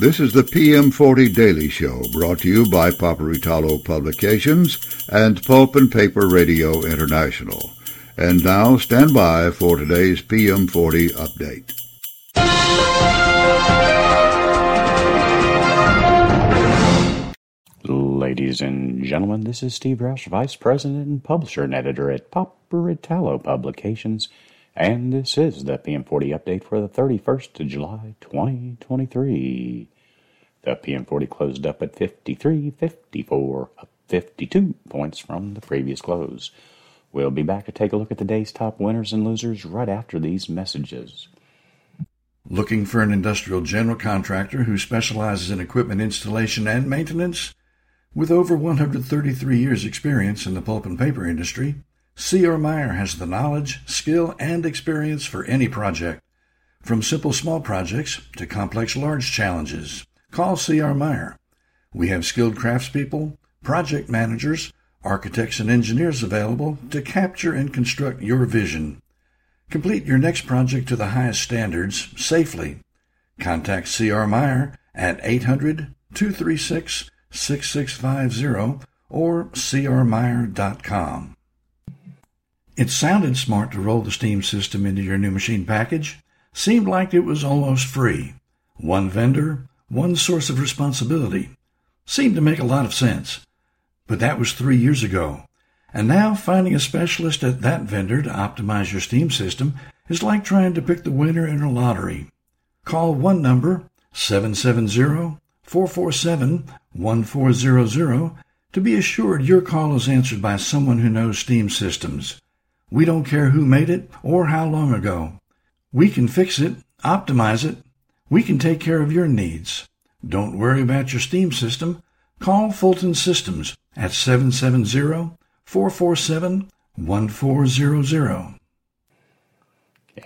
This is the PM40 Daily Show brought to you by Paperitalo Publications and Pulp and Paper Radio International. And now stand by for today's PM40 update. Ladies and gentlemen, this is Steve Roush, Vice President and Publisher and Editor at Paperitalo Publications and this is the PM40 update for the 31st of July 2023. The PM40 closed up at 53.54, up 52 points from the previous close. We'll be back to take a look at the day's top winners and losers right after these messages. Looking for an industrial general contractor who specializes in equipment installation and maintenance? With over 133 years' experience in the pulp and paper industry, C.R. Meyer has the knowledge, skill, and experience for any project. From simple small projects to complex large challenges, call C.R. Meyer. We have skilled craftspeople, project managers, architects, and engineers available to capture and construct your vision. Complete your next project to the highest standards safely. Contact C.R. Meyer at 800 236 6650 or crmeyer.com. It sounded smart to roll the Steam system into your new machine package. Seemed like it was almost free. One vendor, one source of responsibility. Seemed to make a lot of sense. But that was three years ago. And now finding a specialist at that vendor to optimize your Steam system is like trying to pick the winner in a lottery. Call one number, 770-447-1400, to be assured your call is answered by someone who knows Steam systems. We don't care who made it or how long ago. We can fix it, optimize it. We can take care of your needs. Don't worry about your steam system. Call Fulton Systems at 770-447-1400.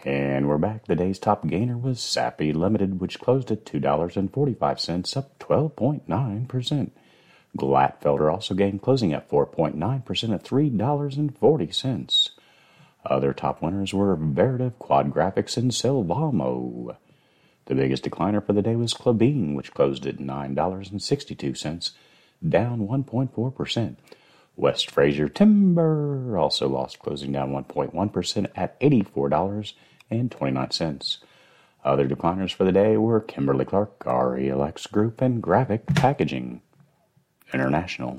And we're back. The day's top gainer was Sappi Limited, which closed at $2.45, up 12.9%. Glatfelter also gained closing at 4.9% at $3.40. Other top winners were Veritiv, Quad Graphics, and Sylvamo. The biggest decliner for the day was Klabin, which closed at $9.62, down 1.4%. West Fraser Timber also lost, closing down 1.1% at $84.29. Other decliners for the day were Kimberly Clark, RELX Group, and Graphic Packaging International.